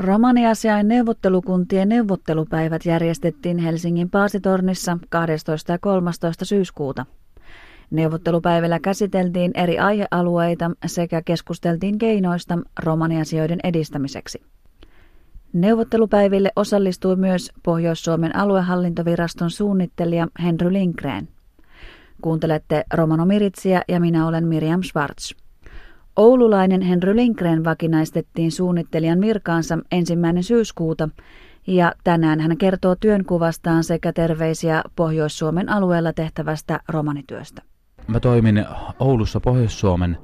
Romaniasiain neuvottelukuntien neuvottelupäivät järjestettiin Helsingin Paasitornissa 12. ja 13. syyskuuta. Neuvottelupäivillä käsiteltiin eri aihealueita sekä keskusteltiin keinoista romaniasioiden edistämiseksi. Neuvottelupäiville osallistui myös Pohjois-Suomen aluehallintoviraston suunnittelija Henry Lindgren. Kuuntelette Romano Miritsiä ja minä olen Miriam Schwartz. Oululainen Henry Lindgren vakinaistettiin suunnittelijan virkaansa ensimmäinen syyskuuta ja tänään hän kertoo työnkuvastaan sekä terveisiä Pohjois-Suomen alueella tehtävästä romanityöstä. Mä toimin Oulussa Pohjois-Suomen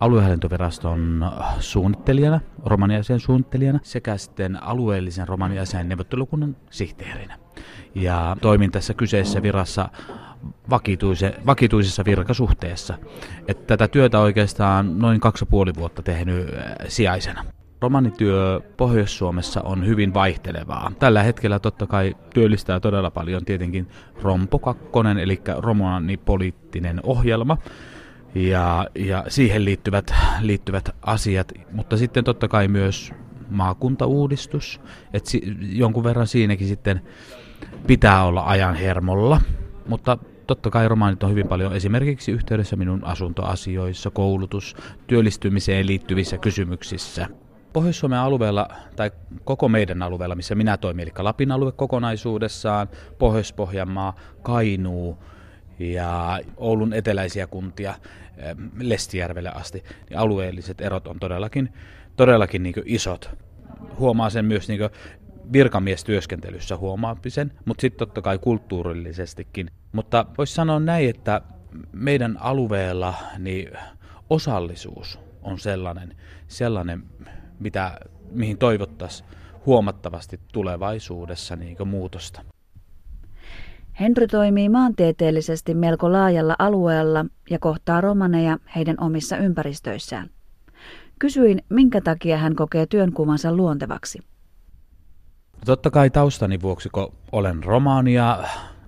aluehallintoviraston suunnittelijana, romaniasian suunnittelijana sekä sitten alueellisen romaniasian neuvottelukunnan sihteerinä. Ja toimin tässä kyseisessä virassa vakituise, vakituisessa virkasuhteessa. Että tätä työtä oikeastaan noin kaksi ja puoli vuotta tehnyt äh, sijaisena. Romanityö Pohjois-Suomessa on hyvin vaihtelevaa. Tällä hetkellä totta kai työllistää todella paljon tietenkin Rompo 2, eli romanipoliittinen ohjelma, ja, ja siihen liittyvät, liittyvät asiat, mutta sitten totta kai myös maakuntauudistus, että si, jonkun verran siinäkin sitten pitää olla ajan hermolla, mutta totta kai romaanit on hyvin paljon esimerkiksi yhteydessä minun asuntoasioissa, koulutus, työllistymiseen liittyvissä kysymyksissä. Pohjois-Suomen alueella, tai koko meidän alueella, missä minä toimin, eli Lapin alue kokonaisuudessaan, Pohjois-Pohjanmaa, Kainuu ja Oulun eteläisiä kuntia Lestijärvelle asti, niin alueelliset erot on todellakin, todellakin niin isot. Huomaa sen myös niin virkamiestyöskentelyssä huomaapisen, mutta sitten totta kai kulttuurillisestikin. Mutta voisi sanoa näin, että meidän alueella niin osallisuus on sellainen, sellainen mitä, mihin toivottaisiin huomattavasti tulevaisuudessa niin muutosta. Henry toimii maantieteellisesti melko laajalla alueella ja kohtaa romaneja heidän omissa ympäristöissään. Kysyin, minkä takia hän kokee työnkuvansa luontevaksi. Totta kai taustani vuoksi, kun olen romaania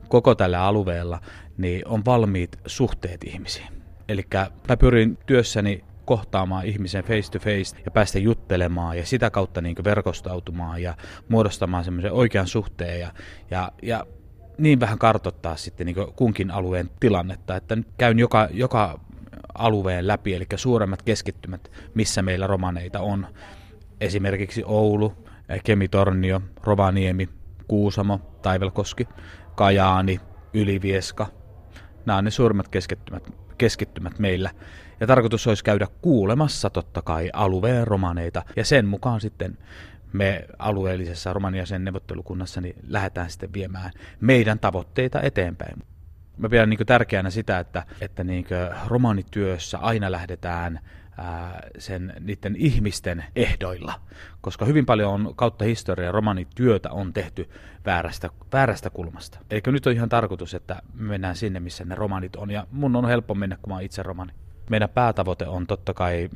koko tällä alueella, niin on valmiit suhteet ihmisiin. Eli mä pyrin työssäni kohtaamaan ihmisen face to face ja päästä juttelemaan ja sitä kautta niin verkostautumaan ja muodostamaan semmoisen oikean suhteen ja, ja, ja niin vähän kartottaa sitten niin kunkin alueen tilannetta, että nyt käyn joka, joka alueen läpi, eli suuremmat keskittymät, missä meillä romaneita on. Esimerkiksi Oulu, Kemitornio, Rovaniemi, Kuusamo, Taivelkoski, Kajaani, Ylivieska. Nämä on ne suurimmat keskittymät, keskittymät meillä. Ja tarkoitus olisi käydä kuulemassa totta kai alueen romaneita. Ja sen mukaan sitten me alueellisessa romaniasen neuvottelukunnassa niin lähdetään sitten viemään meidän tavoitteita eteenpäin. Mä pidän niin tärkeänä sitä, että, että niin romanityössä aina lähdetään sen niiden ihmisten ehdoilla, koska hyvin paljon on kautta historiaa romanityötä on tehty väärästä, väärästä kulmasta. Eli nyt on ihan tarkoitus, että me mennään sinne, missä ne romanit on, ja mun on helppo mennä, kun mä oon itse romani. Meidän päätavoite on totta kai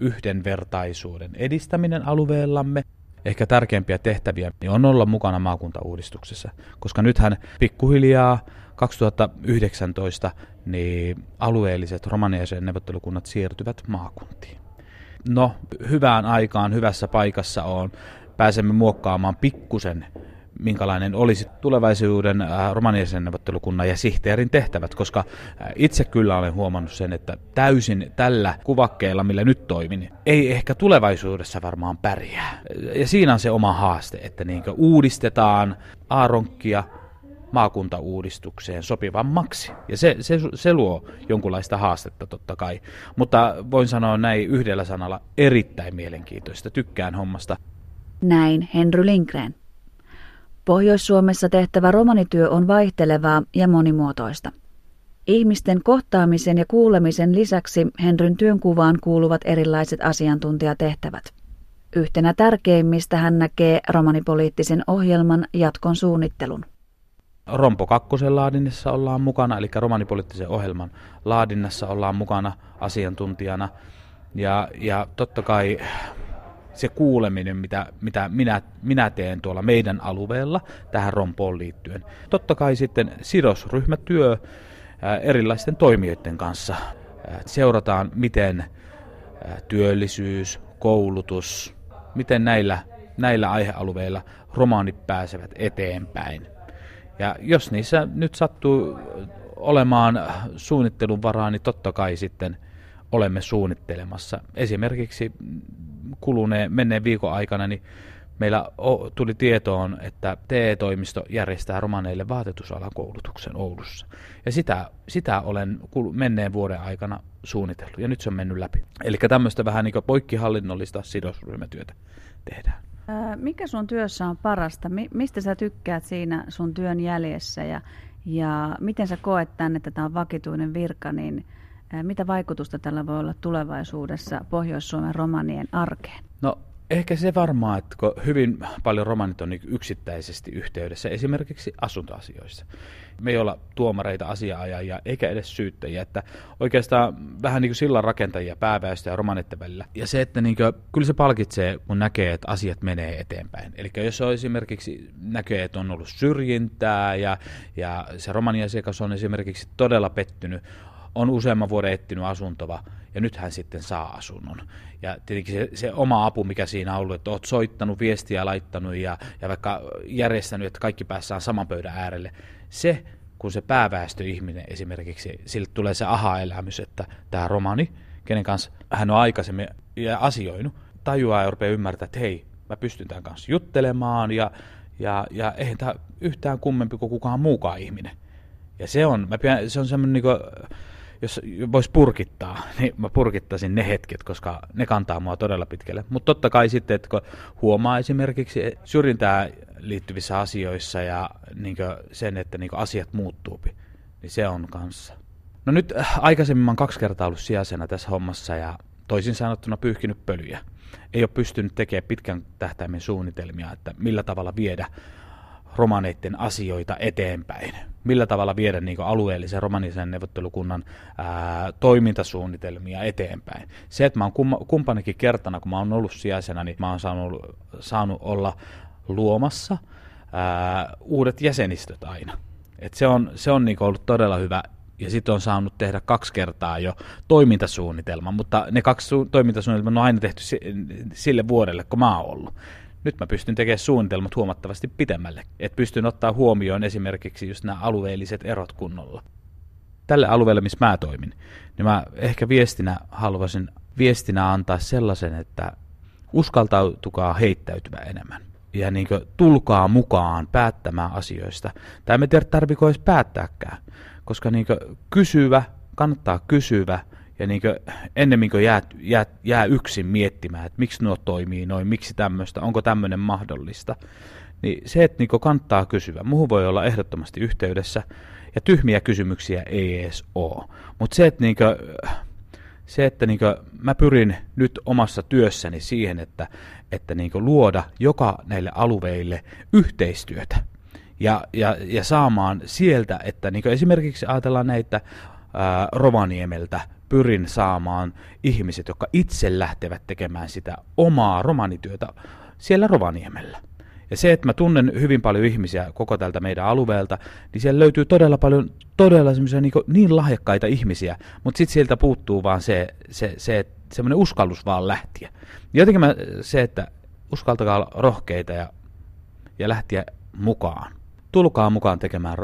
yhdenvertaisuuden edistäminen alueellamme. Ehkä tärkeimpiä tehtäviä niin on olla mukana maakuntauudistuksessa, koska nythän pikkuhiljaa 2019 niin alueelliset romaniaisen neuvottelukunnat siirtyvät maakuntiin. No, hyvään aikaan, hyvässä paikassa on. Pääsemme muokkaamaan pikkusen minkälainen olisi tulevaisuuden äh, romaniaisen neuvottelukunnan ja sihteerin tehtävät, koska äh, itse kyllä olen huomannut sen, että täysin tällä kuvakkeella, millä nyt toimin, ei ehkä tulevaisuudessa varmaan pärjää. Ja siinä on se oma haaste, että niin uudistetaan Aaronkkia, maakuntauudistukseen sopivammaksi. Ja se, se, se luo jonkunlaista haastetta totta kai. Mutta voin sanoa näin yhdellä sanalla erittäin mielenkiintoista. Tykkään hommasta. Näin Henry Lindgren. Pohjois-Suomessa tehtävä romanityö on vaihtelevaa ja monimuotoista. Ihmisten kohtaamisen ja kuulemisen lisäksi Henryn työnkuvaan kuuluvat erilaiset asiantuntijatehtävät. Yhtenä tärkeimmistä hän näkee romanipoliittisen ohjelman jatkon suunnittelun. Rompo 2 laadinnassa ollaan mukana, eli romanipoliittisen ohjelman laadinnassa ollaan mukana asiantuntijana. Ja, ja totta kai se kuuleminen, mitä, mitä minä, minä teen tuolla meidän alueella tähän rompoon liittyen. Totta kai sitten sidosryhmätyö erilaisten toimijoiden kanssa. Seurataan, miten työllisyys, koulutus, miten näillä näillä aihealueilla romaanit pääsevät eteenpäin. Ja jos niissä nyt sattuu olemaan suunnittelun varaa, niin totta kai sitten olemme suunnittelemassa. Esimerkiksi kuluneen menneen viikon aikana niin meillä tuli tietoon, että TE-toimisto järjestää romaneille vaatetusalan koulutuksen Oulussa. Ja sitä, sitä olen menneen vuoden aikana suunnitellut, ja nyt se on mennyt läpi. Eli tämmöistä vähän niin poikkihallinnollista sidosryhmätyötä tehdään. Mikä sun työssä on parasta? Mistä sä tykkäät siinä sun työn jäljessä ja, ja miten sä koet tänne, että tämä on vakituinen virka, niin mitä vaikutusta tällä voi olla tulevaisuudessa Pohjois-Suomen romanien arkeen? No Ehkä se varmaan, että kun hyvin paljon romanit on niin yksittäisesti yhteydessä, esimerkiksi asuntoasioissa. Me ei olla tuomareita, asiaajajia eikä edes syyttäjiä, että oikeastaan vähän niin kuin sillan rakentajia pääväestö ja romanitten välillä. Ja se, että niin kuin, kyllä se palkitsee, kun näkee, että asiat menee eteenpäin. Eli jos on esimerkiksi näkee, että on ollut syrjintää ja, ja se romaniasiakas on esimerkiksi todella pettynyt, on useamman vuoden etsinyt asuntova ja nyt hän sitten saa asunnon. Ja tietenkin se, se oma apu, mikä siinä on ollut, että olet soittanut, viestiä laittanut ja, ja vaikka järjestänyt, että kaikki päässään saman pöydän äärelle, se, kun se pääväestöihminen esimerkiksi, sille tulee se aha-elämys, että tämä romani, kenen kanssa hän on aikaisemmin asioinut, tajuaa ja rupeaa ymmärtää, että hei, mä pystyn tämän kanssa juttelemaan ja, ja, ja eihän tämä yhtään kummempi kuin kukaan muukaan ihminen. Ja se on, mä pidän, se on semmoinen niin kuin, jos voisi purkittaa, niin mä purkittaisin ne hetket, koska ne kantaa mua todella pitkälle. Mutta totta kai sitten, että kun huomaa esimerkiksi syrjintää liittyvissä asioissa ja niin sen, että niin asiat muuttuu, niin se on kanssa. No nyt äh, aikaisemmin mä oon kaksi kertaa ollut sijaisena tässä hommassa ja toisin sanottuna pyyhkinyt pölyjä. Ei ole pystynyt tekemään pitkän tähtäimen suunnitelmia, että millä tavalla viedä romaneiden asioita eteenpäin. Millä tavalla viedä niin alueellisen romanisen neuvottelukunnan ää, toimintasuunnitelmia eteenpäin. Se, että mä oon kum, kertana, kun mä oon ollut sijaisena, niin mä oon saanut, saanut olla luomassa ää, uudet jäsenistöt aina. Et se on, se on niin ollut todella hyvä ja sitten on saanut tehdä kaksi kertaa jo toimintasuunnitelman, mutta ne kaksi su- toimintasuunnitelmaa on aina tehty sille vuodelle, kun mä oon ollut nyt mä pystyn tekemään suunnitelmat huomattavasti pitemmälle, että pystyn ottaa huomioon esimerkiksi just nämä alueelliset erot kunnolla. Tälle alueelle, missä mä toimin, niin mä ehkä viestinä haluaisin viestinä antaa sellaisen, että uskaltautukaa heittäytyvä enemmän. Ja niin kuin, tulkaa mukaan päättämään asioista. Tai me tiedä, tarviko edes päättääkään. Koska niin kuin, kysyvä, kannattaa kysyvä, ja niin kuin ennemmin kuin jää, jää, jää yksin miettimään, että miksi nuo toimii noin, miksi tämmöistä, onko tämmöinen mahdollista, niin se, että niin kannattaa kysyä. Muuhun voi olla ehdottomasti yhteydessä, ja tyhmiä kysymyksiä ei edes ole. Mutta se, että, niin kuin, se, että niin kuin, mä pyrin nyt omassa työssäni siihen, että, että niin luoda joka näille alueille yhteistyötä, ja, ja, ja saamaan sieltä, että niin esimerkiksi ajatellaan näitä ää, Rovaniemeltä pyrin saamaan ihmiset, jotka itse lähtevät tekemään sitä omaa romanityötä siellä Rovaniemellä. Ja se, että mä tunnen hyvin paljon ihmisiä koko tältä meidän alueelta, niin siellä löytyy todella paljon todella niin, niin lahjakkaita ihmisiä, mutta sitten sieltä puuttuu vaan se, se, se semmoinen uskallus vaan lähtiä. Jotenkin mä, se, että uskaltakaa olla rohkeita ja, ja lähtiä mukaan tulkaa mukaan tekemään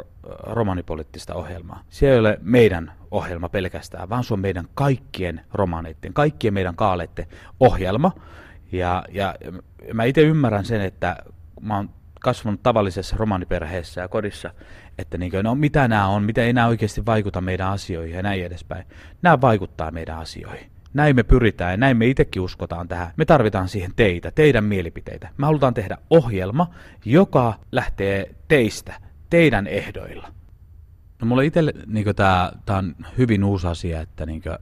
romanipoliittista ohjelmaa. Se ei ole meidän ohjelma pelkästään, vaan se on meidän kaikkien romaneiden, kaikkien meidän kaaleiden ohjelma. Ja, ja mä itse ymmärrän sen, että mä oon kasvanut tavallisessa romaniperheessä ja kodissa, että niin kuin, no mitä nämä on, mitä ei nämä oikeasti vaikuta meidän asioihin ja näin edespäin. Nämä vaikuttaa meidän asioihin. Näin me pyritään ja näin me itsekin uskotaan tähän. Me tarvitaan siihen teitä, teidän mielipiteitä. Me halutaan tehdä ohjelma, joka lähtee teistä, teidän ehdoilla. No mulle itselle niin tämä on hyvin uusi asia, että niin kuin,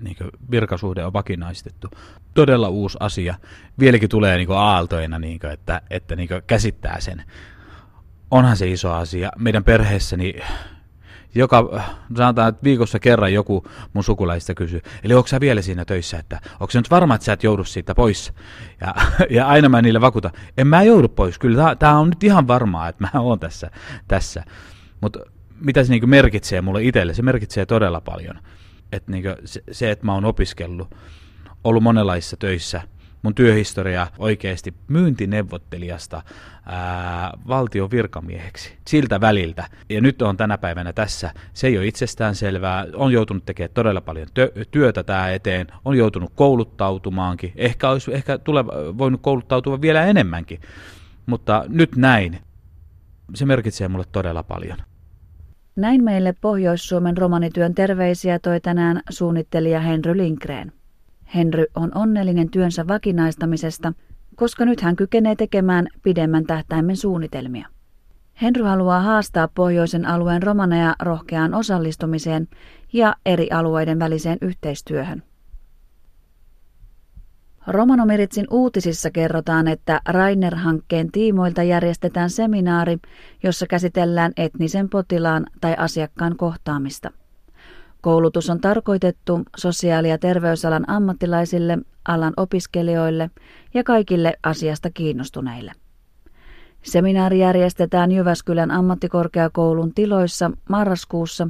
niin kuin virkasuhde on vakinaistettu. Todella uusi asia. Vieläkin tulee niin kuin aaltoina, niin kuin, että, että niin kuin käsittää sen. Onhan se iso asia. Meidän perheessäni joka, sanotaan, että viikossa kerran joku mun sukulaista kysyy, eli onko sä vielä siinä töissä, että onko se nyt varma, että sä et joudu siitä pois? Ja, ja aina mä niille vakuutan, en mä joudu pois, kyllä tämä on nyt ihan varmaa, että mä oon tässä. tässä. Mutta mitä se niinku merkitsee mulle itselle, se merkitsee todella paljon. Et niinku se, se, että mä oon opiskellut, ollut monenlaisissa töissä, mun työhistoria oikeasti myyntineuvottelijasta ää, valtion virkamieheksi siltä väliltä. Ja nyt on tänä päivänä tässä. Se ei ole itsestään selvää. On joutunut tekemään todella paljon tö- työtä tämä eteen. On joutunut kouluttautumaankin. Ehkä olisi ehkä tuleva, voinut kouluttautua vielä enemmänkin. Mutta nyt näin. Se merkitsee mulle todella paljon. Näin meille Pohjois-Suomen romanityön terveisiä toi tänään suunnittelija Henry Linkreen. Henry on onnellinen työnsä vakinaistamisesta, koska nyt hän kykenee tekemään pidemmän tähtäimen suunnitelmia. Henry haluaa haastaa pohjoisen alueen romaneja rohkeaan osallistumiseen ja eri alueiden väliseen yhteistyöhön. Romanomiritsin uutisissa kerrotaan, että Rainer-hankkeen tiimoilta järjestetään seminaari, jossa käsitellään etnisen potilaan tai asiakkaan kohtaamista. Koulutus on tarkoitettu sosiaali- ja terveysalan ammattilaisille, alan opiskelijoille ja kaikille asiasta kiinnostuneille. Seminaari järjestetään Jyväskylän ammattikorkeakoulun tiloissa marraskuussa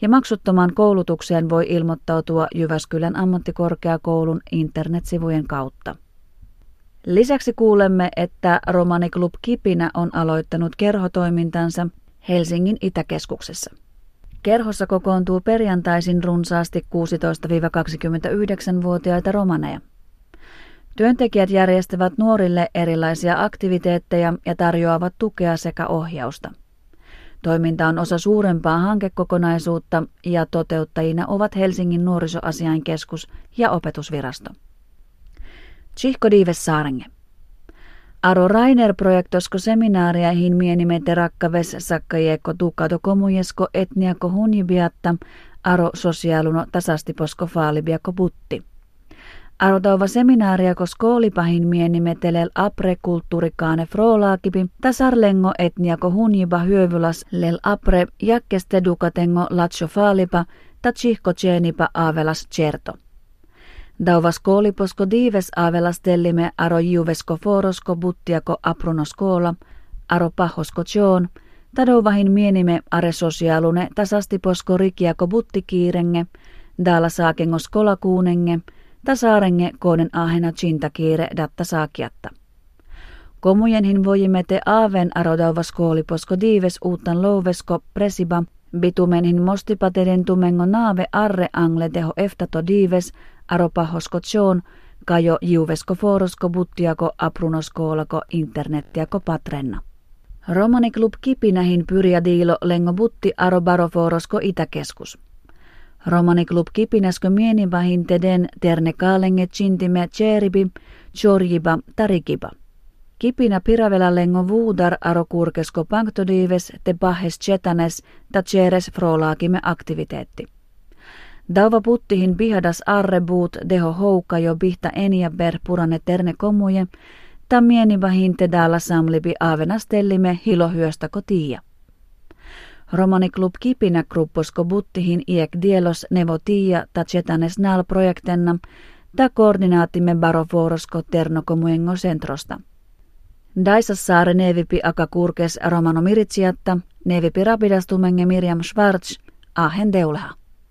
ja maksuttomaan koulutukseen voi ilmoittautua Jyväskylän ammattikorkeakoulun internetsivujen kautta. Lisäksi kuulemme, että Romaniklub Kipinä on aloittanut kerhotoimintansa Helsingin Itäkeskuksessa. Kerhossa kokoontuu perjantaisin runsaasti 16-29-vuotiaita romaneja. Työntekijät järjestävät nuorille erilaisia aktiviteetteja ja tarjoavat tukea sekä ohjausta. Toiminta on osa suurempaa hankekokonaisuutta ja toteuttajina ovat Helsingin nuorisoasiainkeskus ja opetusvirasto. Chihko Dives Saarenge. Aro Rainer projektosko seminaaria hinmienimete rakkaves sakkajeko tukado komujesko etniako hunjibiatta aro sosiaaluno tasastiposko faalibiako butti. Arotauva seminaaria ko skoolipahin mienimetelel apre kulttuurikaane frolaakipi, tasarlengo etniako hunjiba hyövylas lel apre jakkeste dukatengo latso faalipa, ta chihko tjeenipa aavelas certo. Dauvas kooliposko diives aavelas tellime aro juvesko forosko buttiako aprunoskoola, aro pahosko joon, tadouvahin mienime are sosiaalune tasastiposko rikiako buttikiirenge, daala saakengo skolakuunenge, tasaarenge kooden ahena chintakiire datta saakiatta. Komujenhin voimete aaven arodauvas kooliposko diives uuttan louvesko presiba, bitumenhin mostipateden tumengo naave arre angle teho eftato diives, aropahosko tjoon, kajo juuvesko forosko buttiako aprunoskoolako internettiako patrenna. Romani Klub Kipinähin pyrjä diilo lengo butti aro baroforosko itäkeskus. Romani Klub Kipinäskö mienivahin teden terne kaalenge chintime cheribi, chorjiba tarikiba. Kipinä piravela lengo vuudar aro kurkesko panktodiives te pahes chetanes ta cheres frolaakime aktiviteetti. Dauva puttihin bihadas arrebuut deho houka jo bihta enia ber purane terne komuje, ta mienivahin te dalla samlibi avenastellime hilohyöstä kotia. Romani Klub Kipinä grupposko buttihin iek dielos nevotia ta chetanes nal projektenna ta koordinaatimme baroforosko ternokomuengo centrosta. Daisassaare nevipi aka kurkes Romano Miritsiatta, nevipi rapidastumenge Miriam Schwarz, ahen deulaha.